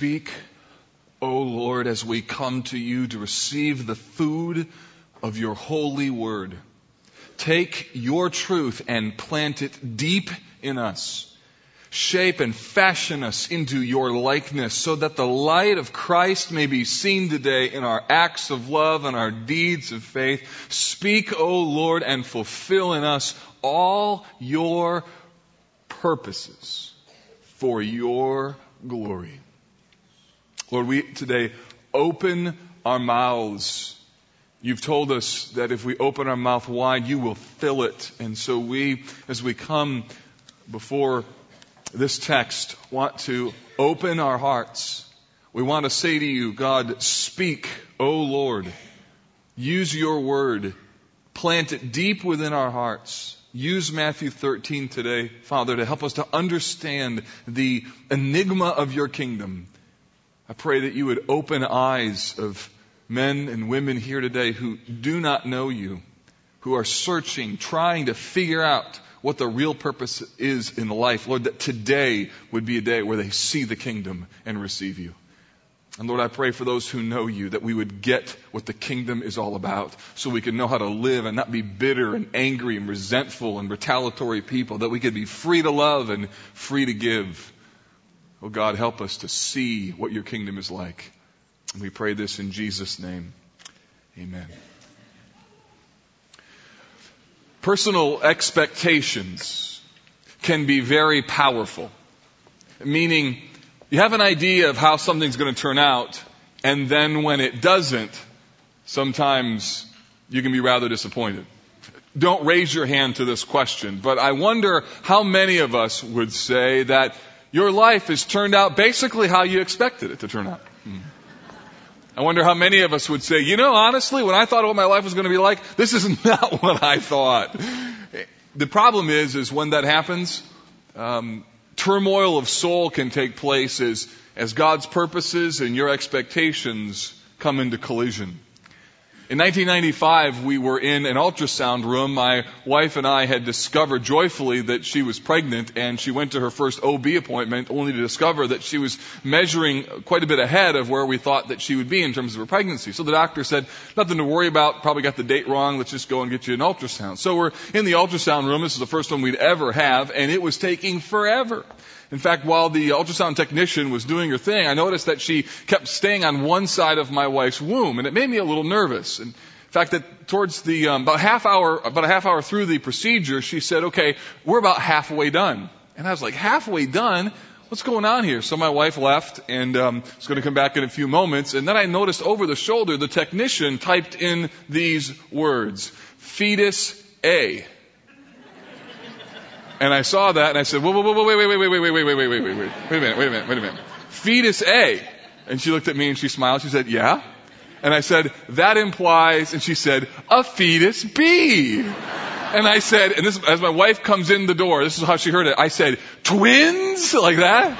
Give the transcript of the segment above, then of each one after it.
Speak, O Lord, as we come to you to receive the food of your holy word. Take your truth and plant it deep in us. Shape and fashion us into your likeness so that the light of Christ may be seen today in our acts of love and our deeds of faith. Speak, O Lord, and fulfill in us all your purposes for your glory. Lord, we today open our mouths. You've told us that if we open our mouth wide, you will fill it. And so we, as we come before this text, want to open our hearts. We want to say to you, God, speak, O Lord. Use your word. Plant it deep within our hearts. Use Matthew 13 today, Father, to help us to understand the enigma of your kingdom. I pray that you would open eyes of men and women here today who do not know you, who are searching, trying to figure out what the real purpose is in life. Lord, that today would be a day where they see the kingdom and receive you. And Lord, I pray for those who know you that we would get what the kingdom is all about so we can know how to live and not be bitter and angry and resentful and retaliatory people, that we could be free to love and free to give. Oh God, help us to see what your kingdom is like. And we pray this in Jesus' name. Amen. Personal expectations can be very powerful, meaning you have an idea of how something's going to turn out, and then when it doesn't, sometimes you can be rather disappointed. Don't raise your hand to this question, but I wonder how many of us would say that your life has turned out basically how you expected it to turn out. Hmm. I wonder how many of us would say, you know, honestly, when I thought what my life was going to be like, this is not what I thought. The problem is, is when that happens, um, turmoil of soul can take place as, as God's purposes and your expectations come into collision. In 1995, we were in an ultrasound room. My wife and I had discovered joyfully that she was pregnant and she went to her first OB appointment only to discover that she was measuring quite a bit ahead of where we thought that she would be in terms of her pregnancy. So the doctor said, nothing to worry about, probably got the date wrong, let's just go and get you an ultrasound. So we're in the ultrasound room, this is the first one we'd ever have, and it was taking forever. In fact, while the ultrasound technician was doing her thing, I noticed that she kept staying on one side of my wife's womb, and it made me a little nervous. And in fact, that towards the um, about half hour, about a half hour through the procedure, she said, "Okay, we're about halfway done." And I was like, "Halfway done? What's going on here?" So my wife left and um, was going to come back in a few moments, and then I noticed over the shoulder the technician typed in these words: "Fetus A." And I saw that and I said, whoa, whoa, whoa, wait, wait, wait, wait, wait, wait, wait, wait, wait, wait, wait wait a minute, wait a minute, wait a minute. Fetus A. And she looked at me and she smiled. She said, yeah. And I said, that implies, and she said, a fetus B. And I said, and this, as my wife comes in the door, this is how she heard it. I said, twins? Like that?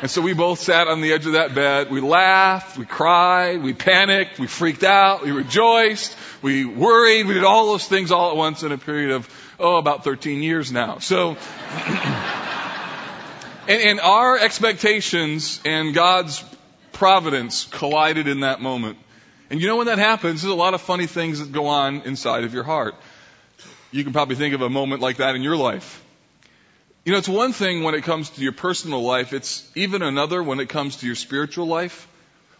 And so we both sat on the edge of that bed. We laughed, we cried, we panicked, we freaked out, we rejoiced, we worried, we did all those things all at once in a period of oh, about 13 years now. So, and, and our expectations and God's providence collided in that moment. And you know when that happens, there's a lot of funny things that go on inside of your heart. You can probably think of a moment like that in your life. You know, it's one thing when it comes to your personal life. It's even another when it comes to your spiritual life.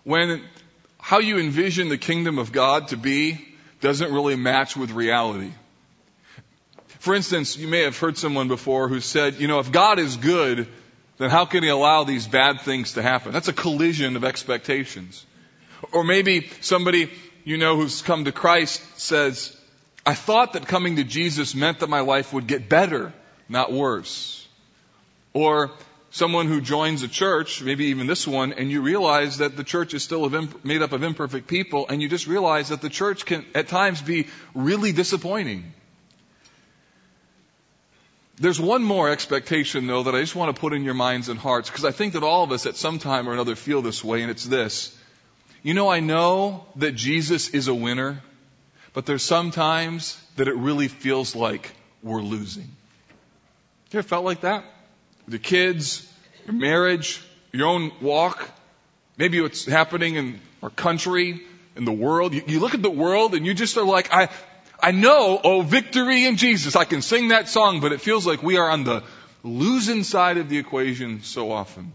When how you envision the kingdom of God to be doesn't really match with reality. For instance, you may have heard someone before who said, you know, if God is good, then how can he allow these bad things to happen? That's a collision of expectations. Or maybe somebody you know who's come to Christ says, I thought that coming to Jesus meant that my life would get better, not worse. Or someone who joins a church, maybe even this one, and you realize that the church is still made up of imperfect people, and you just realize that the church can at times be really disappointing. There's one more expectation, though, that I just want to put in your minds and hearts, because I think that all of us at some time or another feel this way, and it's this. You know, I know that Jesus is a winner, but there's sometimes that it really feels like we're losing. You ever felt like that? With your kids, your marriage, your own walk? Maybe what's happening in our country, in the world. You, you look at the world and you just are like, I, I know, oh, victory in Jesus. I can sing that song, but it feels like we are on the losing side of the equation so often.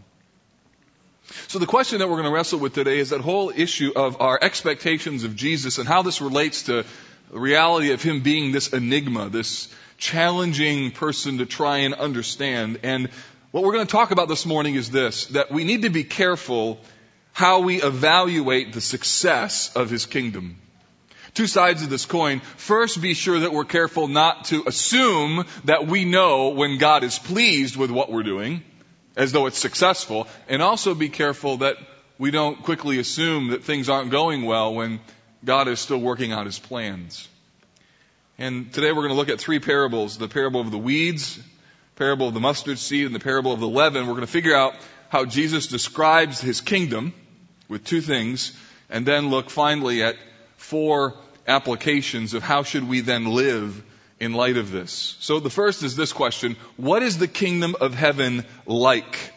So the question that we're going to wrestle with today is that whole issue of our expectations of Jesus and how this relates to the reality of Him being this enigma, this challenging person to try and understand. And what we're going to talk about this morning is this, that we need to be careful how we evaluate the success of His kingdom. Two sides of this coin. First, be sure that we're careful not to assume that we know when God is pleased with what we're doing, as though it's successful. And also be careful that we don't quickly assume that things aren't going well when God is still working out his plans. And today we're going to look at three parables the parable of the weeds, parable of the mustard seed, and the parable of the leaven. We're going to figure out how Jesus describes his kingdom with two things, and then look finally at four applications of how should we then live in light of this. So the first is this question What is the kingdom of heaven like?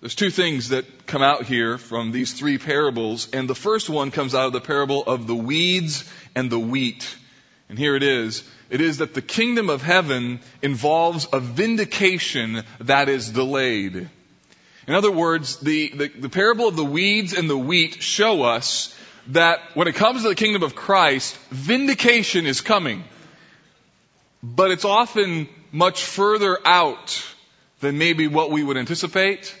There's two things that come out here from these three parables, and the first one comes out of the parable of the weeds and the wheat. And here it is. It is that the kingdom of heaven involves a vindication that is delayed. In other words, the, the, the, parable of the weeds and the wheat show us that when it comes to the kingdom of Christ, vindication is coming. But it's often much further out than maybe what we would anticipate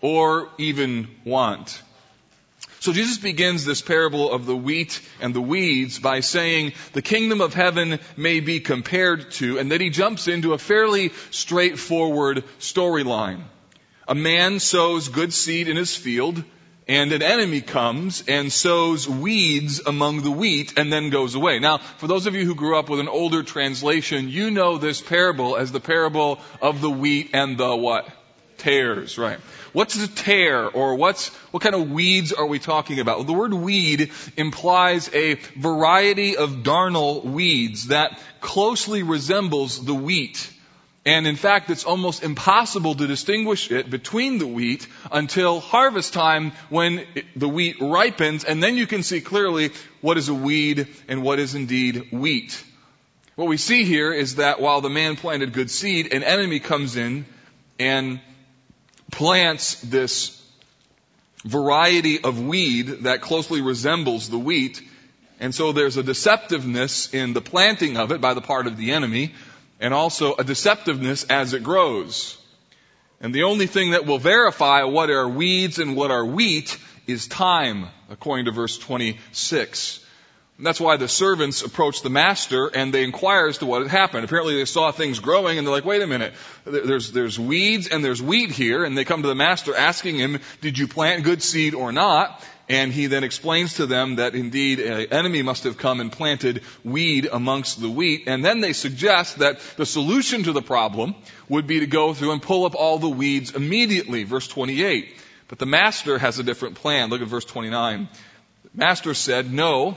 or even want. So Jesus begins this parable of the wheat and the weeds by saying the kingdom of heaven may be compared to, and then he jumps into a fairly straightforward storyline. A man sows good seed in his field, and an enemy comes and sows weeds among the wheat and then goes away. Now, for those of you who grew up with an older translation, you know this parable as the parable of the wheat and the what? Tares, right. What's a tare or what's, what kind of weeds are we talking about? Well, the word weed implies a variety of darnel weeds that closely resembles the wheat. And in fact, it's almost impossible to distinguish it between the wheat until harvest time when the wheat ripens, and then you can see clearly what is a weed and what is indeed wheat. What we see here is that while the man planted good seed, an enemy comes in and plants this variety of weed that closely resembles the wheat. And so there's a deceptiveness in the planting of it by the part of the enemy, and also a deceptiveness as it grows. And the only thing that will verify what are weeds and what are wheat is time, according to verse 26. And that's why the servants approach the master and they inquire as to what had happened. Apparently they saw things growing and they're like, wait a minute, there's, there's weeds and there's wheat here. And they come to the master asking him, did you plant good seed or not? And he then explains to them that indeed an enemy must have come and planted weed amongst the wheat. And then they suggest that the solution to the problem would be to go through and pull up all the weeds immediately. Verse 28. But the master has a different plan. Look at verse 29. The master said, no,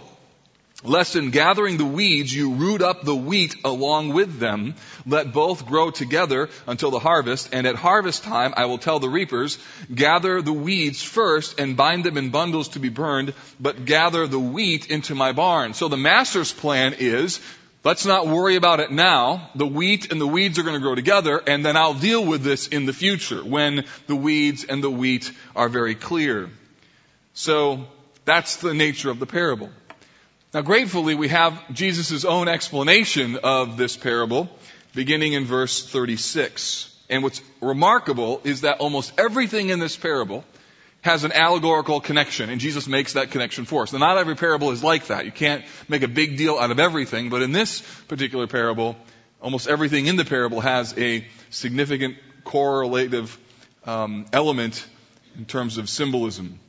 Lest in gathering the weeds you root up the wheat along with them. Let both grow together until the harvest. And at harvest time I will tell the reapers, gather the weeds first and bind them in bundles to be burned, but gather the wheat into my barn. So the master's plan is, let's not worry about it now. The wheat and the weeds are going to grow together and then I'll deal with this in the future when the weeds and the wheat are very clear. So that's the nature of the parable. Now, gratefully, we have Jesus' own explanation of this parable beginning in verse 36. And what's remarkable is that almost everything in this parable has an allegorical connection, and Jesus makes that connection for us. Now, not every parable is like that. You can't make a big deal out of everything, but in this particular parable, almost everything in the parable has a significant correlative um, element in terms of symbolism.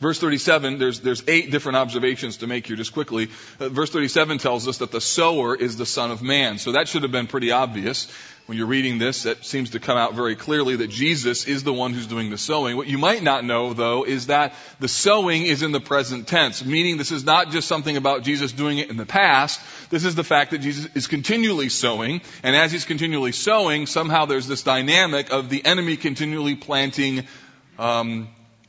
Verse 37, there's, there's eight different observations to make here just quickly. Uh, verse 37 tells us that the sower is the Son of Man. So that should have been pretty obvious. When you're reading this, it seems to come out very clearly that Jesus is the one who's doing the sowing. What you might not know, though, is that the sowing is in the present tense, meaning this is not just something about Jesus doing it in the past. This is the fact that Jesus is continually sowing, and as he's continually sowing, somehow there's this dynamic of the enemy continually planting um,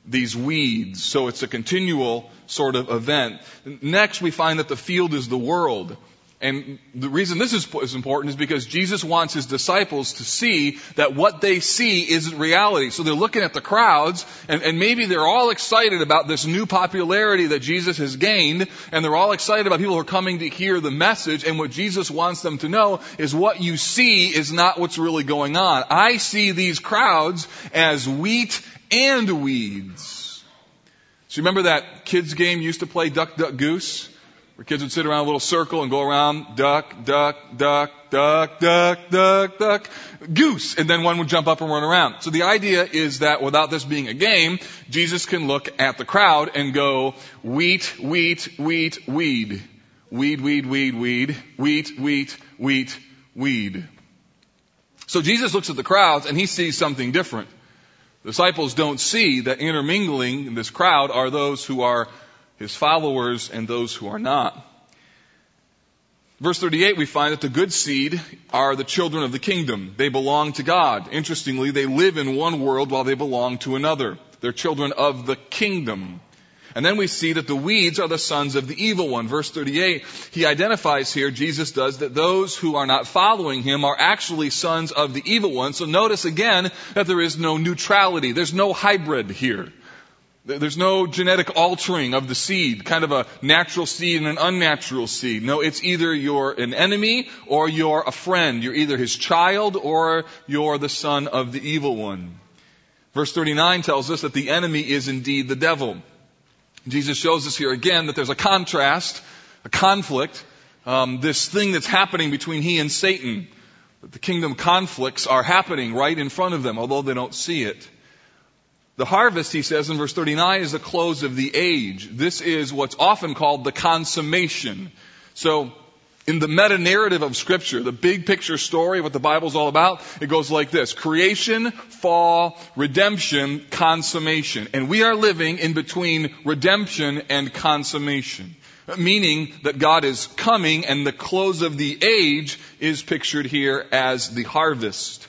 these weeds. So it's a continual sort of event. Next, we find that the field is the world. And the reason this is, is, important is because Jesus wants his disciples to see that what they see isn't reality. So they're looking at the crowds, and, and maybe they're all excited about this new popularity that Jesus has gained, and they're all excited about people who are coming to hear the message, and what Jesus wants them to know is what you see is not what's really going on. I see these crowds as wheat and weeds. So you remember that kids game used to play Duck, Duck, Goose? where kids would sit around a little circle and go around, duck, duck, duck, duck, duck, duck, duck, goose, and then one would jump up and run around. So the idea is that without this being a game, Jesus can look at the crowd and go, wheat, wheat, wheat, weed. Weed, weed, weed, weed, wheat, wheat, wheat, weed. So Jesus looks at the crowds and he sees something different. Disciples don't see that intermingling in this crowd are those who are his followers and those who are not. Verse 38, we find that the good seed are the children of the kingdom. They belong to God. Interestingly, they live in one world while they belong to another. They're children of the kingdom. And then we see that the weeds are the sons of the evil one. Verse 38, he identifies here, Jesus does, that those who are not following him are actually sons of the evil one. So notice again that there is no neutrality. There's no hybrid here. There's no genetic altering of the seed, kind of a natural seed and an unnatural seed. No, it's either you're an enemy or you're a friend. You're either his child or you're the son of the evil one. Verse 39 tells us that the enemy is indeed the devil. Jesus shows us here again that there's a contrast, a conflict, um, this thing that's happening between he and Satan. That the kingdom conflicts are happening right in front of them, although they don't see it. The harvest, he says in verse 39, is the close of the age. This is what's often called the consummation. So, in the meta narrative of scripture, the big picture story of what the Bible's all about, it goes like this. Creation, fall, redemption, consummation. And we are living in between redemption and consummation. Meaning that God is coming and the close of the age is pictured here as the harvest.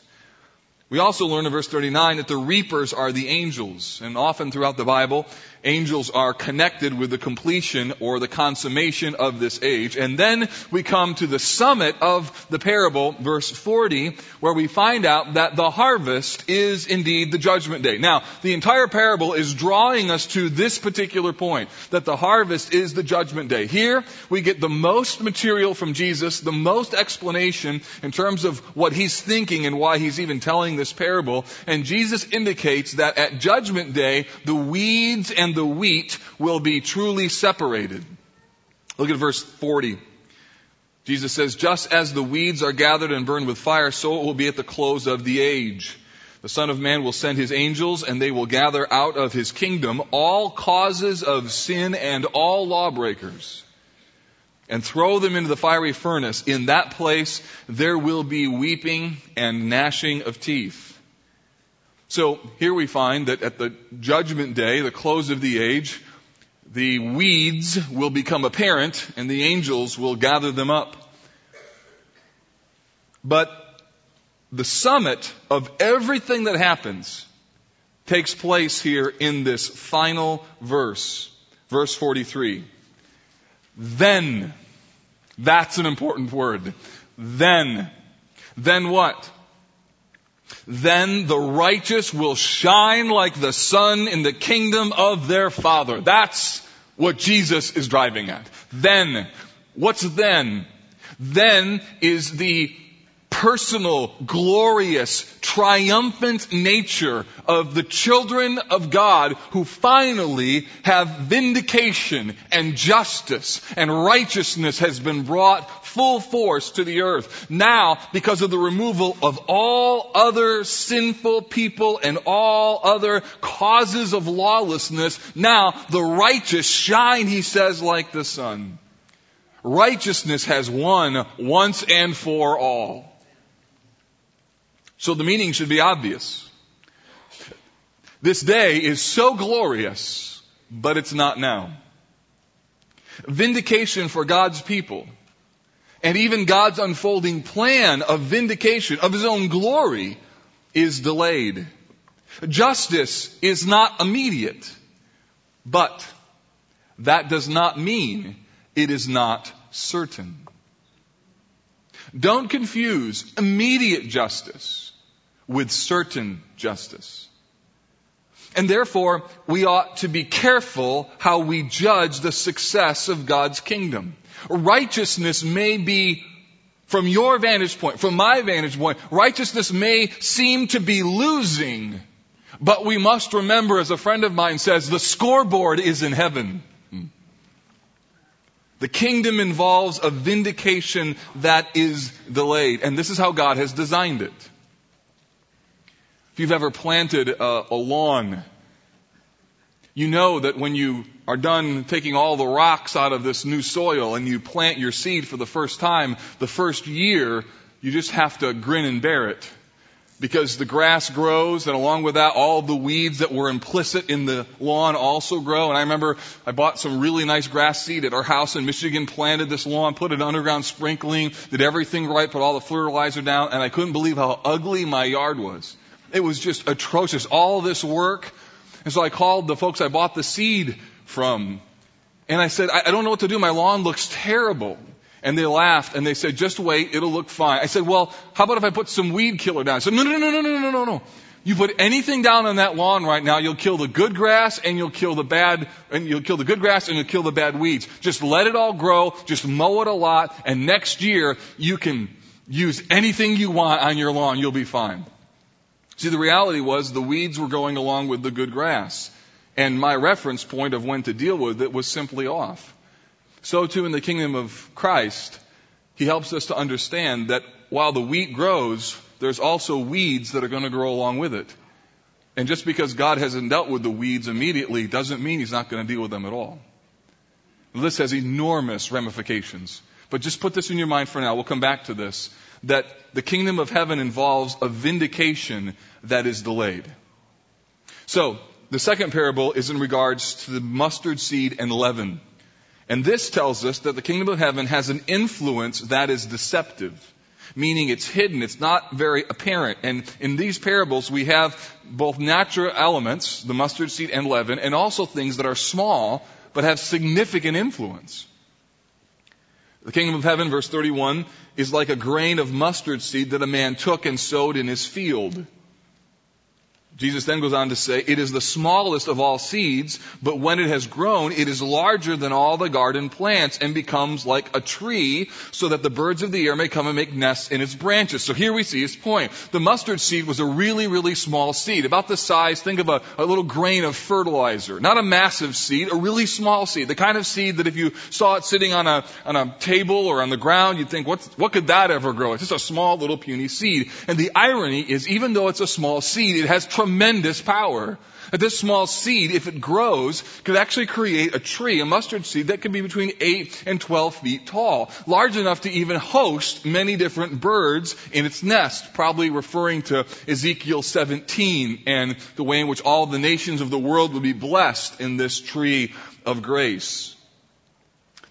We also learn in verse 39 that the reapers are the angels. And often throughout the Bible, angels are connected with the completion or the consummation of this age. And then we come to the summit of the parable, verse 40, where we find out that the harvest is indeed the judgment day. Now, the entire parable is drawing us to this particular point, that the harvest is the judgment day. Here, we get the most material from Jesus, the most explanation in terms of what he's thinking and why he's even telling this parable. And Jesus indicates that at judgment day, the weeds and the wheat will be truly separated. Look at verse 40. Jesus says, just as the weeds are gathered and burned with fire, so it will be at the close of the age. The Son of Man will send his angels and they will gather out of his kingdom all causes of sin and all lawbreakers and throw them into the fiery furnace. In that place there will be weeping and gnashing of teeth. So here we find that at the judgment day, the close of the age, the weeds will become apparent and the angels will gather them up. But the summit of everything that happens takes place here in this final verse, verse 43. Then, that's an important word. Then. Then what? Then the righteous will shine like the sun in the kingdom of their Father. That's what Jesus is driving at. Then, what's then? Then is the personal, glorious, triumphant nature of the children of God who finally have vindication and justice and righteousness has been brought full force to the earth. Now, because of the removal of all other sinful people and all other causes of lawlessness, now the righteous shine, he says, like the sun. Righteousness has won once and for all. So the meaning should be obvious. This day is so glorious, but it's not now. Vindication for God's people and even God's unfolding plan of vindication of His own glory is delayed. Justice is not immediate, but that does not mean it is not certain. Don't confuse immediate justice with certain justice. And therefore, we ought to be careful how we judge the success of God's kingdom. Righteousness may be, from your vantage point, from my vantage point, righteousness may seem to be losing, but we must remember, as a friend of mine says, the scoreboard is in heaven. The kingdom involves a vindication that is delayed, and this is how God has designed it. You've ever planted a, a lawn, you know that when you are done taking all the rocks out of this new soil and you plant your seed for the first time, the first year, you just have to grin and bear it. Because the grass grows and along with that all the weeds that were implicit in the lawn also grow. And i remember i bought some really nice grass seed at our house in michigan planted this lawn put it underground sprinkling did everything right put all the fertilizer down and i couldn't believe how ugly my yard was it was just atrocious all this work and so i called the folks i bought the seed from and i said i, I don't know what to do my lawn looks terrible and they laughed and they said, just wait, it'll look fine. I said, well, how about if I put some weed killer down? I said, no, no, no, no, no, no, no, no. You put anything down on that lawn right now, you'll kill the good grass and you'll kill the bad, and you'll kill the good grass and you'll kill the bad weeds. Just let it all grow, just mow it a lot, and next year you can use anything you want on your lawn, you'll be fine. See, the reality was the weeds were going along with the good grass. And my reference point of when to deal with it was simply off. So too in the kingdom of Christ, he helps us to understand that while the wheat grows, there's also weeds that are going to grow along with it. And just because God hasn't dealt with the weeds immediately doesn't mean he's not going to deal with them at all. This has enormous ramifications. But just put this in your mind for now. We'll come back to this. That the kingdom of heaven involves a vindication that is delayed. So, the second parable is in regards to the mustard seed and leaven. And this tells us that the kingdom of heaven has an influence that is deceptive, meaning it's hidden, it's not very apparent. And in these parables, we have both natural elements, the mustard seed and leaven, and also things that are small but have significant influence. The kingdom of heaven, verse 31, is like a grain of mustard seed that a man took and sowed in his field. Jesus then goes on to say, it is the smallest of all seeds, but when it has grown, it is larger than all the garden plants and becomes like a tree so that the birds of the air may come and make nests in its branches. So here we see his point. The mustard seed was a really, really small seed, about the size, think of a, a little grain of fertilizer. Not a massive seed, a really small seed. The kind of seed that if you saw it sitting on a, on a table or on the ground, you'd think, what, what could that ever grow? It's just a small little puny seed. And the irony is, even though it's a small seed, it has tremendous tremendous power. That this small seed, if it grows, could actually create a tree, a mustard seed that could be between 8 and 12 feet tall, large enough to even host many different birds in its nest, probably referring to Ezekiel 17 and the way in which all the nations of the world would be blessed in this tree of grace.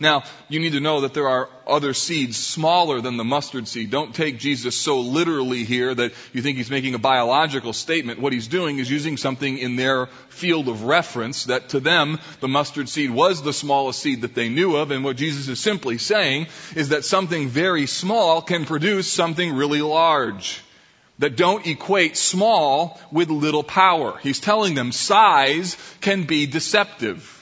Now, you need to know that there are other seeds smaller than the mustard seed. Don't take Jesus so literally here that you think he's making a biological statement. What he's doing is using something in their field of reference that to them, the mustard seed was the smallest seed that they knew of. And what Jesus is simply saying is that something very small can produce something really large that don't equate small with little power. He's telling them size can be deceptive.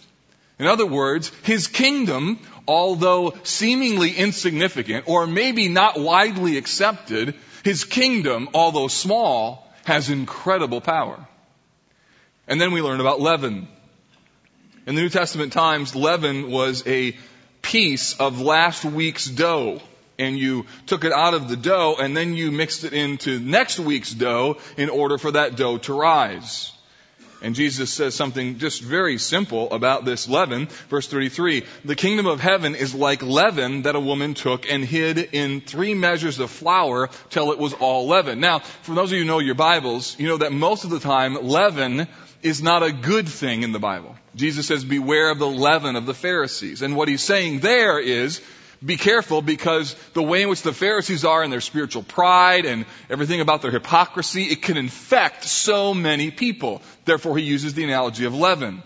In other words, his kingdom, although seemingly insignificant or maybe not widely accepted, his kingdom, although small, has incredible power. And then we learn about leaven. In the New Testament times, leaven was a piece of last week's dough. And you took it out of the dough and then you mixed it into next week's dough in order for that dough to rise. And Jesus says something just very simple about this leaven. Verse 33, the kingdom of heaven is like leaven that a woman took and hid in three measures of flour till it was all leaven. Now, for those of you who know your Bibles, you know that most of the time leaven is not a good thing in the Bible. Jesus says, beware of the leaven of the Pharisees. And what he's saying there is, be careful because the way in which the Pharisees are in their spiritual pride and everything about their hypocrisy, it can infect so many people. Therefore, he uses the analogy of leaven.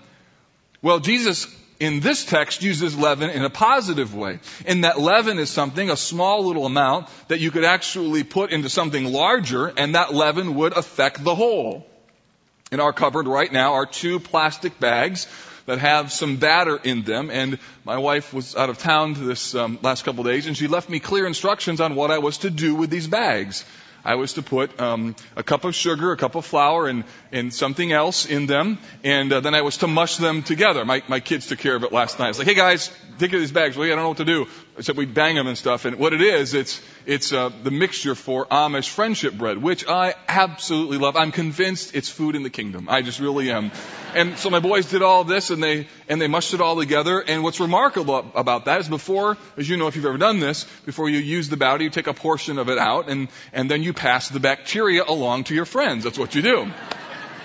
Well, Jesus in this text uses leaven in a positive way. In that leaven is something, a small little amount, that you could actually put into something larger, and that leaven would affect the whole. In our cupboard right now are two plastic bags that have some batter in them. And my wife was out of town this um, last couple of days, and she left me clear instructions on what I was to do with these bags. I was to put um, a cup of sugar, a cup of flour, and, and something else in them, and uh, then I was to mush them together. My, my kids took care of it last night. It's like, hey guys, take these bags. Well, I don't know what to do. Except we bang them and stuff. And what it is, it's it's uh, the mixture for Amish friendship bread, which I absolutely love. I'm convinced it's food in the kingdom. I just really am. And so my boys did all this, and they and they mushed it all together. And what's remarkable about that is before, as you know, if you've ever done this, before you use the batter, you take a portion of it out, and and then you pass the bacteria along to your friends. That's what you do.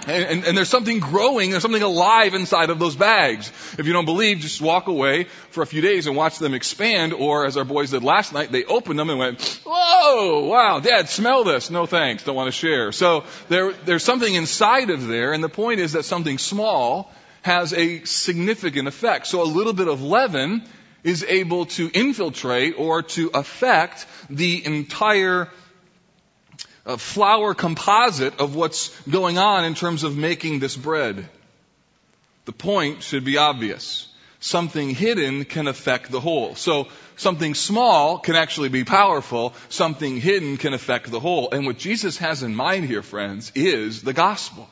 And, and, and, there's something growing, there's something alive inside of those bags. If you don't believe, just walk away for a few days and watch them expand, or as our boys did last night, they opened them and went, whoa, wow, dad, smell this. No thanks, don't want to share. So there, there's something inside of there, and the point is that something small has a significant effect. So a little bit of leaven is able to infiltrate or to affect the entire a flour composite of what's going on in terms of making this bread. The point should be obvious. Something hidden can affect the whole. So something small can actually be powerful. Something hidden can affect the whole. And what Jesus has in mind here, friends, is the gospel.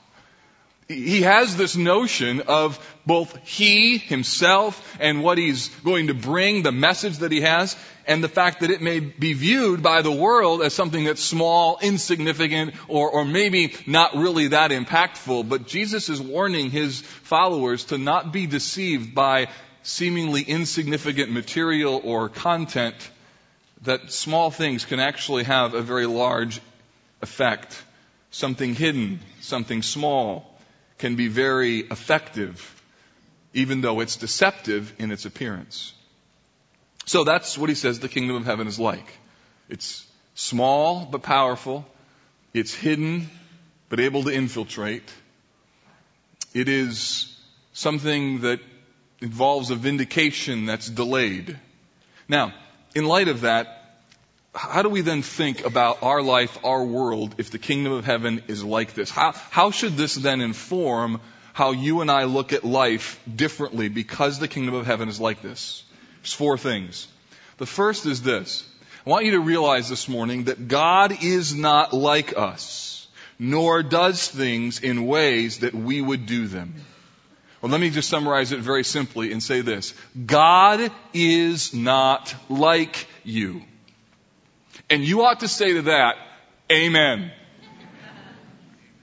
He has this notion of both he himself and what he's going to bring, the message that he has, and the fact that it may be viewed by the world as something that's small, insignificant, or, or maybe not really that impactful. But Jesus is warning his followers to not be deceived by seemingly insignificant material or content, that small things can actually have a very large effect. Something hidden, something small can be very effective, even though it's deceptive in its appearance. So that's what he says the kingdom of heaven is like. It's small but powerful. It's hidden but able to infiltrate. It is something that involves a vindication that's delayed. Now, in light of that, how do we then think about our life, our world, if the kingdom of heaven is like this? How, how should this then inform how you and I look at life differently because the kingdom of heaven is like this? There's four things. The first is this. I want you to realize this morning that God is not like us, nor does things in ways that we would do them. Well, let me just summarize it very simply and say this. God is not like you. And you ought to say to that, Amen.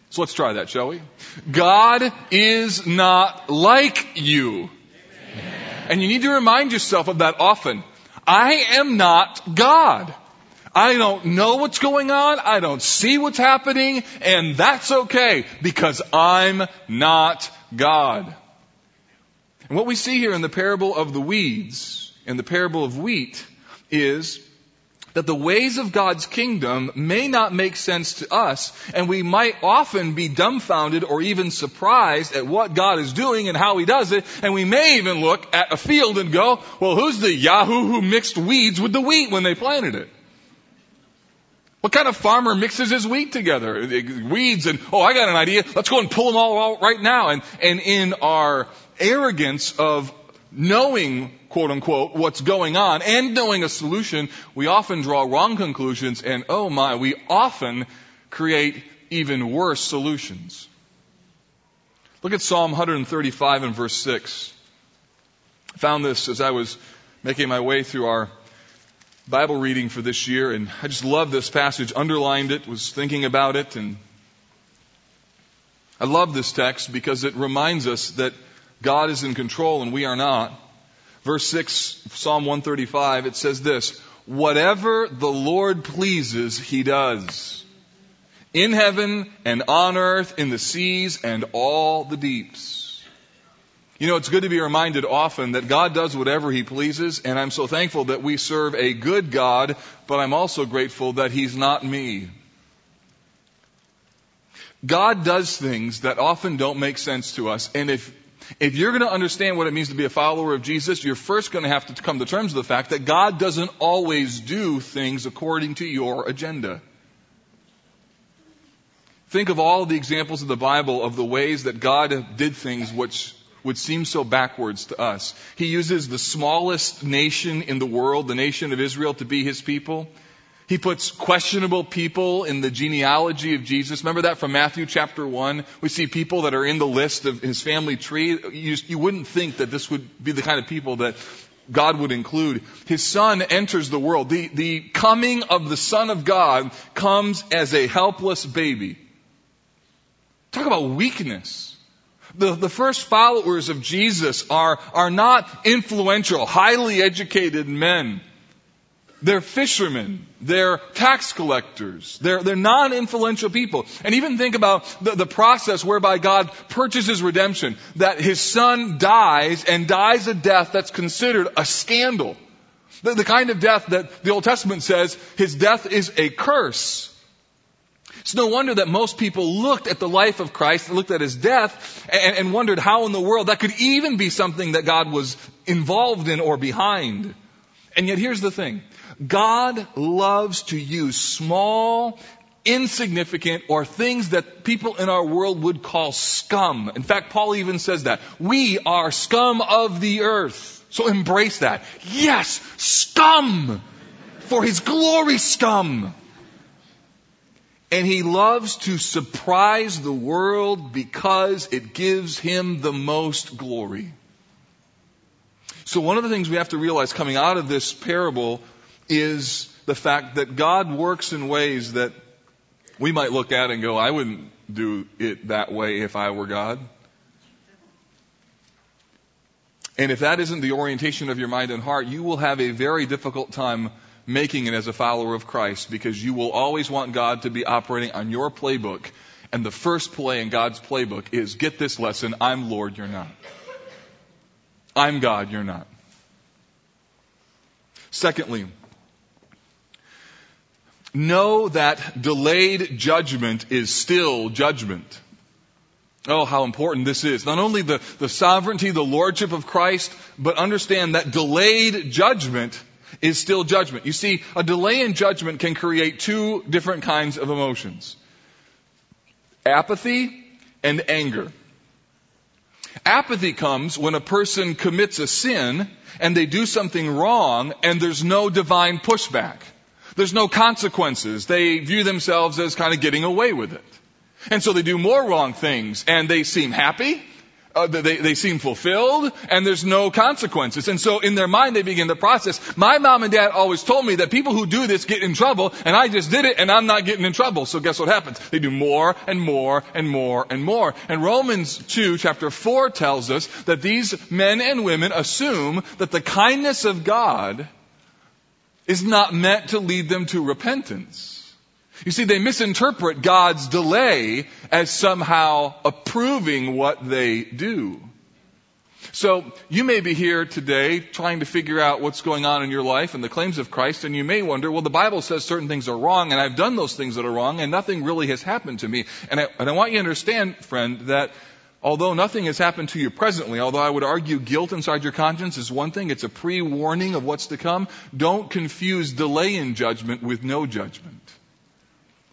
So let's try that, shall we? God is not like you. Amen. And you need to remind yourself of that often. I am not God. I don't know what's going on. I don't see what's happening. And that's okay because I'm not God. And what we see here in the parable of the weeds, in the parable of wheat, is that the ways of God's kingdom may not make sense to us, and we might often be dumbfounded or even surprised at what God is doing and how He does it, and we may even look at a field and go, well, who's the Yahoo who mixed weeds with the wheat when they planted it? What kind of farmer mixes his wheat together? Weeds and, oh, I got an idea. Let's go and pull them all out right now. And, and in our arrogance of knowing, quote unquote, what's going on and knowing a solution, we often draw wrong conclusions and oh my, we often create even worse solutions. Look at Psalm 135 and verse 6. I found this as I was making my way through our Bible reading for this year and I just love this passage, underlined it, was thinking about it and I love this text because it reminds us that God is in control and we are not. Verse 6, Psalm 135, it says this, whatever the Lord pleases, he does. In heaven and on earth, in the seas and all the deeps. You know, it's good to be reminded often that God does whatever He pleases, and I'm so thankful that we serve a good God, but I'm also grateful that He's not me. God does things that often don't make sense to us, and if if you're going to understand what it means to be a follower of Jesus, you're first going to have to come to terms with the fact that God doesn't always do things according to your agenda. Think of all the examples of the Bible of the ways that God did things which would seem so backwards to us. He uses the smallest nation in the world, the nation of Israel, to be his people. He puts questionable people in the genealogy of Jesus. Remember that from Matthew chapter 1? We see people that are in the list of his family tree. You, you wouldn't think that this would be the kind of people that God would include. His son enters the world. The, the coming of the son of God comes as a helpless baby. Talk about weakness. The, the first followers of Jesus are, are not influential, highly educated men. They're fishermen. They're tax collectors. They're, they're non-influential people. And even think about the, the process whereby God purchases redemption. That His Son dies and dies a death that's considered a scandal. The, the kind of death that the Old Testament says His death is a curse. It's no wonder that most people looked at the life of Christ, looked at his death, and, and, wondered how in the world that could even be something that God was involved in or behind. And yet here's the thing. God loves to use small, insignificant, or things that people in our world would call scum. In fact, Paul even says that. We are scum of the earth. So embrace that. Yes, scum! For his glory scum! And he loves to surprise the world because it gives him the most glory. So one of the things we have to realize coming out of this parable is the fact that God works in ways that we might look at and go, I wouldn't do it that way if I were God. And if that isn't the orientation of your mind and heart, you will have a very difficult time making it as a follower of Christ because you will always want God to be operating on your playbook. And the first play in God's playbook is get this lesson I'm Lord, you're not. I'm God, you're not. Secondly, know that delayed judgment is still judgment. Oh, how important this is. Not only the, the sovereignty, the lordship of Christ, but understand that delayed judgment is still judgment. You see, a delay in judgment can create two different kinds of emotions. Apathy and anger. Apathy comes when a person commits a sin and they do something wrong and there's no divine pushback. There's no consequences. They view themselves as kind of getting away with it. And so they do more wrong things and they seem happy uh, they, they seem fulfilled and there's no consequences. And so in their mind they begin the process. My mom and dad always told me that people who do this get in trouble and I just did it and I'm not getting in trouble. So guess what happens? They do more and more and more and more. And Romans 2 chapter 4 tells us that these men and women assume that the kindness of God is not meant to lead them to repentance. You see, they misinterpret God's delay as somehow approving what they do. So you may be here today trying to figure out what's going on in your life and the claims of Christ, and you may wonder, well, the Bible says certain things are wrong, and I've done those things that are wrong, and nothing really has happened to me. And I, and I want you to understand, friend, that although nothing has happened to you presently, although I would argue guilt inside your conscience is one thing, it's a pre-warning of what's to come, don't confuse delay in judgment with no judgment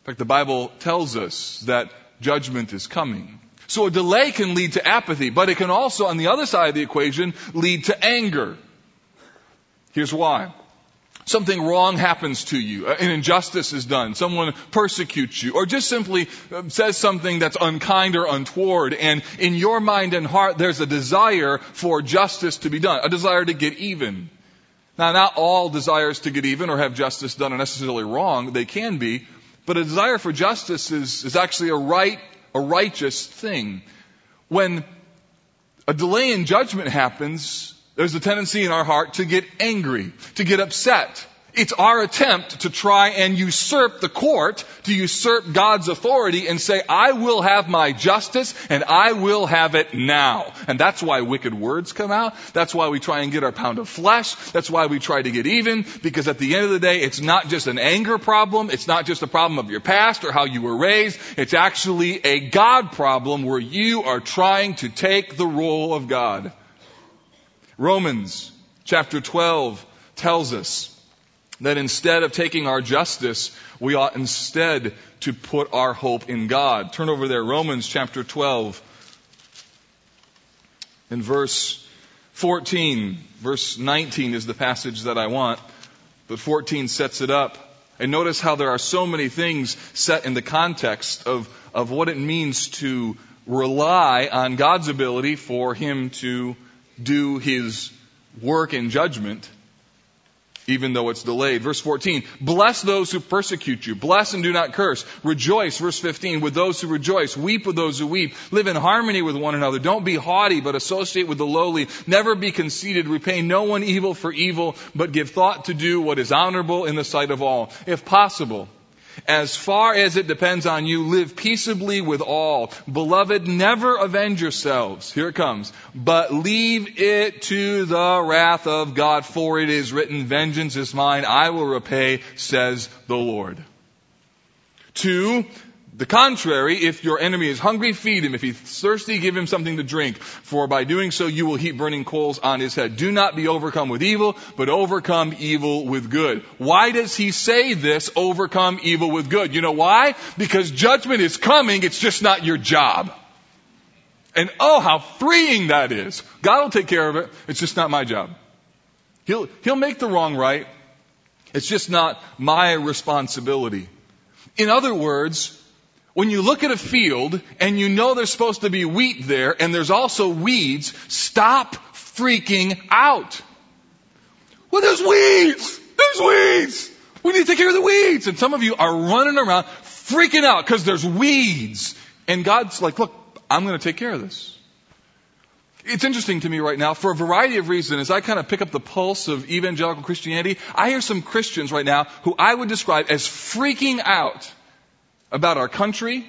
fact, the Bible tells us that judgment is coming. So a delay can lead to apathy, but it can also, on the other side of the equation, lead to anger. Here's why. Something wrong happens to you. An injustice is done. Someone persecutes you. Or just simply uh, says something that's unkind or untoward. And in your mind and heart, there's a desire for justice to be done. A desire to get even. Now, not all desires to get even or have justice done are necessarily wrong. They can be. But a desire for justice is, is actually a right, a righteous thing. When a delay in judgment happens, there's a tendency in our heart to get angry, to get upset, It's our attempt to try and usurp the court, to usurp God's authority and say, I will have my justice and I will have it now. And that's why wicked words come out. That's why we try and get our pound of flesh. That's why we try to get even because at the end of the day, it's not just an anger problem. It's not just a problem of your past or how you were raised. It's actually a God problem where you are trying to take the role of God. Romans chapter 12 tells us that instead of taking our justice, we ought instead to put our hope in God. Turn over there, Romans chapter 12, in verse 14. Verse 19 is the passage that I want, but 14 sets it up. And notice how there are so many things set in the context of, of what it means to rely on God's ability for Him to do His work in judgment even though it's delayed. Verse 14, bless those who persecute you. Bless and do not curse. Rejoice, verse 15, with those who rejoice. Weep with those who weep. Live in harmony with one another. Don't be haughty, but associate with the lowly. Never be conceited. Repay no one evil for evil, but give thought to do what is honorable in the sight of all. If possible, as far as it depends on you, live peaceably with all. Beloved, never avenge yourselves. Here it comes. But leave it to the wrath of God, for it is written, vengeance is mine, I will repay, says the Lord. To, the contrary, if your enemy is hungry, feed him. If he's thirsty, give him something to drink. For by doing so, you will heap burning coals on his head. Do not be overcome with evil, but overcome evil with good. Why does he say this, overcome evil with good? You know why? Because judgment is coming, it's just not your job. And oh, how freeing that is. God will take care of it. It's just not my job. He'll, he'll make the wrong right. It's just not my responsibility. In other words, when you look at a field and you know there's supposed to be wheat there and there's also weeds, stop freaking out. Well, there's weeds! There's weeds! We need to take care of the weeds! And some of you are running around freaking out because there's weeds. And God's like, look, I'm going to take care of this. It's interesting to me right now, for a variety of reasons, as I kind of pick up the pulse of evangelical Christianity, I hear some Christians right now who I would describe as freaking out about our country,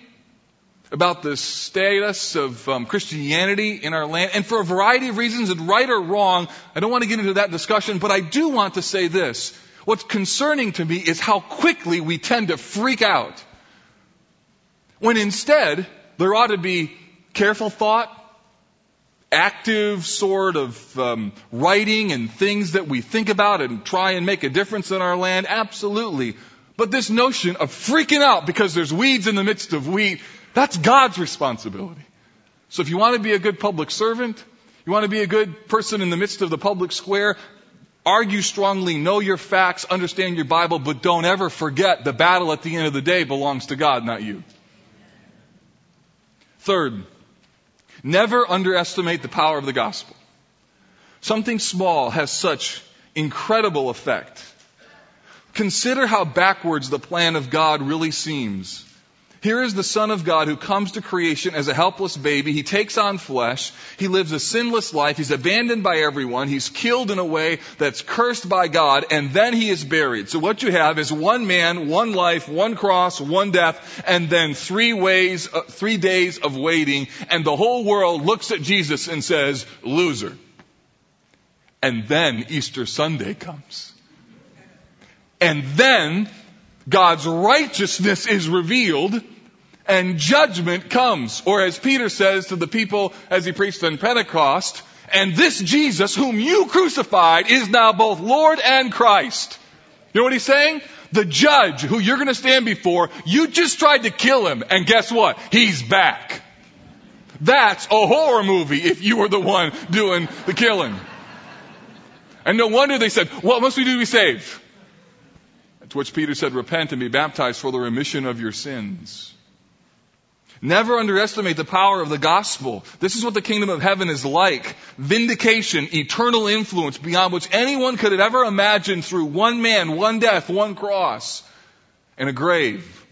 about the status of um, Christianity in our land, and for a variety of reasons, and right or wrong, I don't want to get into that discussion, but I do want to say this. What's concerning to me is how quickly we tend to freak out. When instead, there ought to be careful thought, active sort of um, writing and things that we think about and try and make a difference in our land. Absolutely. But this notion of freaking out because there's weeds in the midst of wheat, that's God's responsibility. So if you want to be a good public servant, you want to be a good person in the midst of the public square, argue strongly, know your facts, understand your Bible, but don't ever forget the battle at the end of the day belongs to God, not you. Third, never underestimate the power of the gospel. Something small has such incredible effect. Consider how backwards the plan of God really seems. Here is the Son of God who comes to creation as a helpless baby. He takes on flesh. He lives a sinless life. He's abandoned by everyone. He's killed in a way that's cursed by God, and then he is buried. So what you have is one man, one life, one cross, one death, and then three ways, uh, three days of waiting, and the whole world looks at Jesus and says, loser. And then Easter Sunday comes. And then God's righteousness is revealed and judgment comes. Or as Peter says to the people as he preached on Pentecost, and this Jesus whom you crucified is now both Lord and Christ. You know what he's saying? The judge who you're going to stand before, you just tried to kill him, and guess what? He's back. That's a horror movie if you were the one doing the killing. And no wonder they said, what must we do to be saved? To which Peter said, Repent and be baptized for the remission of your sins. Never underestimate the power of the gospel. This is what the kingdom of heaven is like. Vindication, eternal influence beyond which anyone could have ever imagined through one man, one death, one cross, and a grave.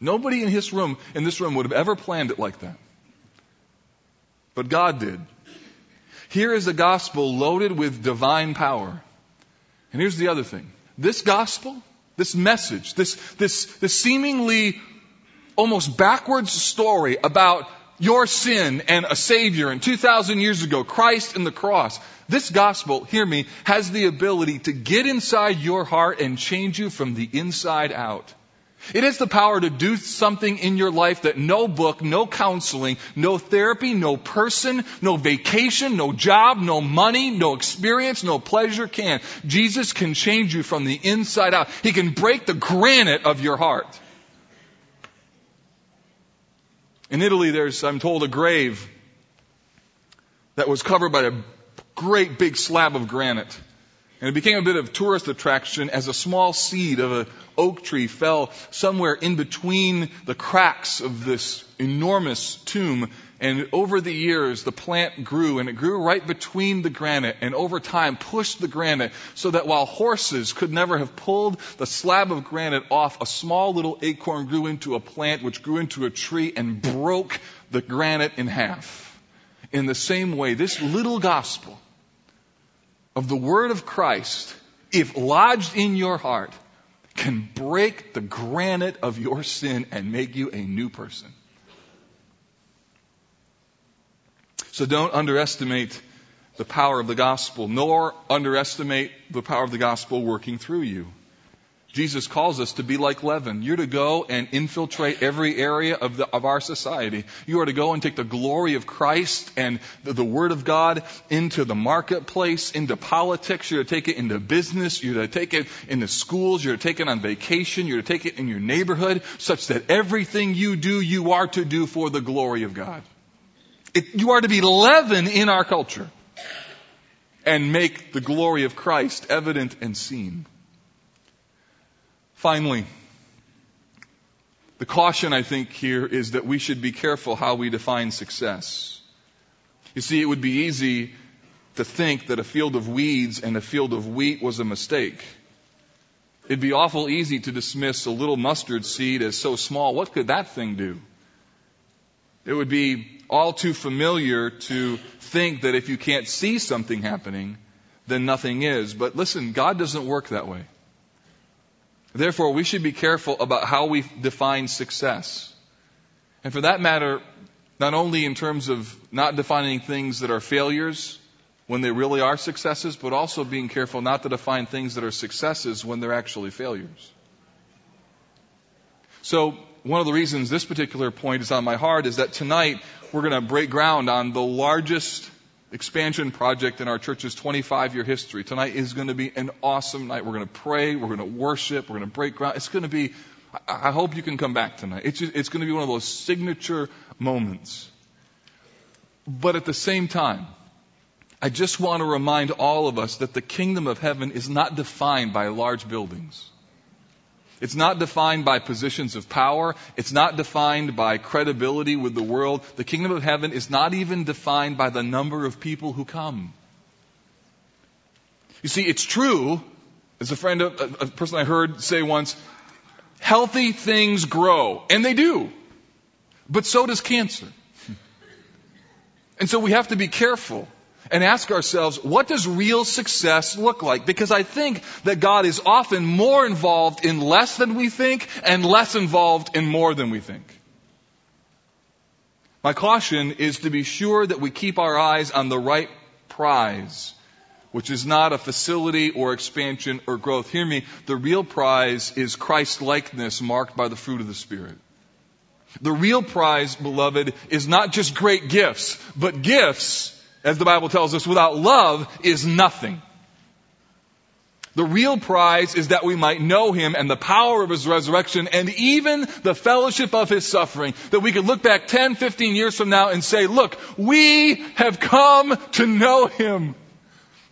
Nobody in this room, in this room would have ever planned it like that. But God did. Here is the gospel loaded with divine power And here's the other thing. This gospel, this message, this, this, this seemingly almost backwards story about your sin and a savior and 2,000 years ago, Christ and the cross. This gospel, hear me, has the ability to get inside your heart and change you from the inside out. It has the power to do something in your life that no book, no counseling, no therapy, no person, no vacation, no job, no money, no experience, no pleasure can. Jesus can change you from the inside out. He can break the granite of your heart. In Italy, there's, I'm told, a grave that was covered by a great big slab of granite. And it became a bit of tourist attraction as a small seed of an oak tree fell somewhere in between the cracks of this enormous tomb. And over the years, the plant grew and it grew right between the granite and over time pushed the granite so that while horses could never have pulled the slab of granite off, a small little acorn grew into a plant which grew into a tree and broke the granite in half. In the same way, this little gospel of the word of Christ, if lodged in your heart, can break the granite of your sin and make you a new person. So don't underestimate the power of the gospel, nor underestimate the power of the gospel working through you. Jesus calls us to be like leaven. You're to go and infiltrate every area of, the, of our society. You are to go and take the glory of Christ and the, the, Word of God into the marketplace, into politics. You're to take it into business. You're to take it into schools. You're to take it on vacation. You're to take it in your neighborhood, such that everything you do, you are to do for the glory of God. It, you are to be leaven in our culture and make the glory of Christ evident and seen. Finally, the caution I think here is that we should be careful how we define success. You see, it would be easy to think that a field of weeds and a field of wheat was a mistake. It'd be awful easy to dismiss a little mustard seed as so small. What could that thing do? It would be all too familiar to think that if you can't see something happening, then nothing is. But listen, God doesn't work that way. Therefore, we should be careful about how we define success. And for that matter, not only in terms of not defining things that are failures when they really are successes, but also being careful not to define things that are successes when they're actually failures. So, one of the reasons this particular point is on my heart is that tonight we're going to break ground on the largest expansion project in our church's 25 year history. Tonight is going to be an awesome night. We're going to pray. We're going to worship. We're going to break ground. It's going to be, I hope you can come back tonight. It's, just, it's going to be one of those signature moments. But at the same time, I just want to remind all of us that the kingdom of heaven is not defined by large buildings. It's not defined by positions of power. It's not defined by credibility with the world. The kingdom of heaven is not even defined by the number of people who come. You see, it's true, as a friend, of, a person I heard say once, healthy things grow. And they do. But so does cancer. And so we have to be careful and ask ourselves, what does real success look like? Because I think that God is often more involved in less than we think and less involved in more than we think. My caution is to be sure that we keep our eyes on the right prize, which is not a facility or expansion or growth. Hear me, the real prize is Christ likeness marked by the fruit of the Spirit. The real prize, beloved, is not just great gifts, but gifts as the Bible tells us, without love is nothing. The real prize is that we might know Him and the power of His resurrection and even the fellowship of His suffering. That we could look back 10, 15 years from now and say, look, we have come to know Him.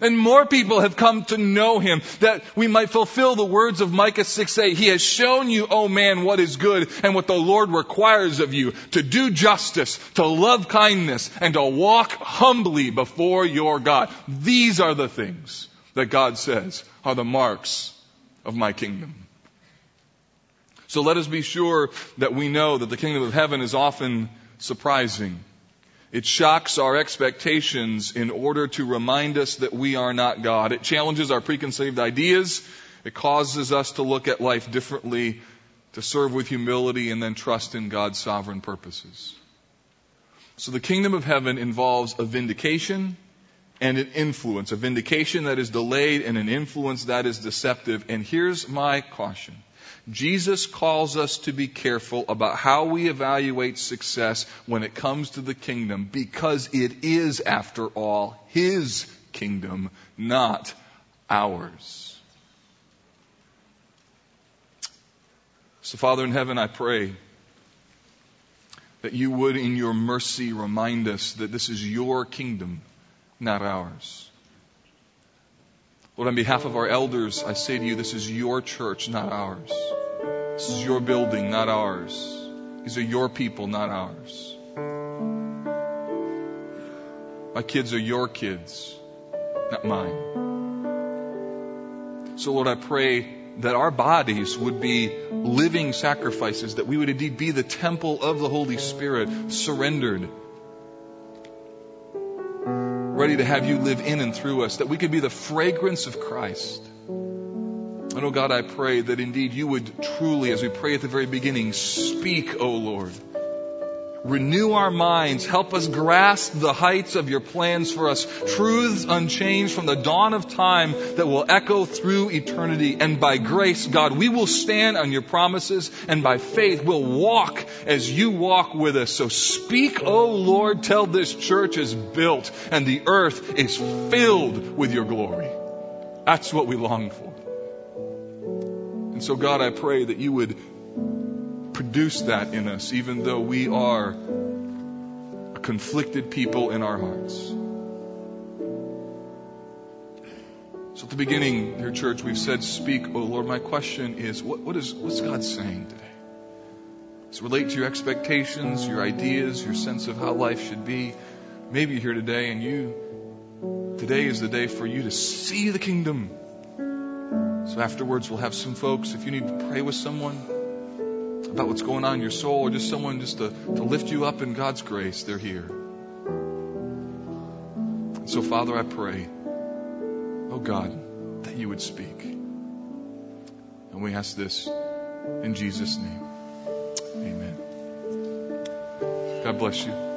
And more people have come to know him that we might fulfill the words of Micah 6 8. He has shown you, O oh man, what is good and what the Lord requires of you to do justice, to love kindness, and to walk humbly before your God. These are the things that God says are the marks of my kingdom. So let us be sure that we know that the kingdom of heaven is often surprising. It shocks our expectations in order to remind us that we are not God. It challenges our preconceived ideas. It causes us to look at life differently, to serve with humility, and then trust in God's sovereign purposes. So the kingdom of heaven involves a vindication and an influence, a vindication that is delayed and an influence that is deceptive. And here's my caution. Jesus calls us to be careful about how we evaluate success when it comes to the kingdom because it is, after all, His kingdom, not ours. So, Father in heaven, I pray that you would, in your mercy, remind us that this is your kingdom, not ours. Lord, on behalf of our elders, I say to you, this is your church, not ours. This is your building, not ours. These are your people, not ours. My kids are your kids, not mine. So, Lord, I pray that our bodies would be living sacrifices, that we would indeed be the temple of the Holy Spirit, surrendered, ready to have you live in and through us, that we could be the fragrance of Christ. And oh God, I pray that indeed you would truly, as we pray at the very beginning, speak, O oh Lord. Renew our minds. Help us grasp the heights of your plans for us. Truths unchanged from the dawn of time that will echo through eternity. And by grace, God, we will stand on your promises and by faith we'll walk as you walk with us. So speak, O oh Lord, till this church is built and the earth is filled with your glory. That's what we long for. And so, God, I pray that you would produce that in us, even though we are a conflicted people in our hearts. So at the beginning, your church, we've said, Speak, oh Lord. My question is, what, what is what's God saying today? Does it relate to your expectations, your ideas, your sense of how life should be? Maybe you're here today and you today is the day for you to see the kingdom so afterwards, we'll have some folks, if you need to pray with someone about what's going on in your soul or just someone just to, to lift you up in God's grace, they're here. And So, Father, I pray, oh God, that you would speak. And we ask this in Jesus' name. Amen. God bless you.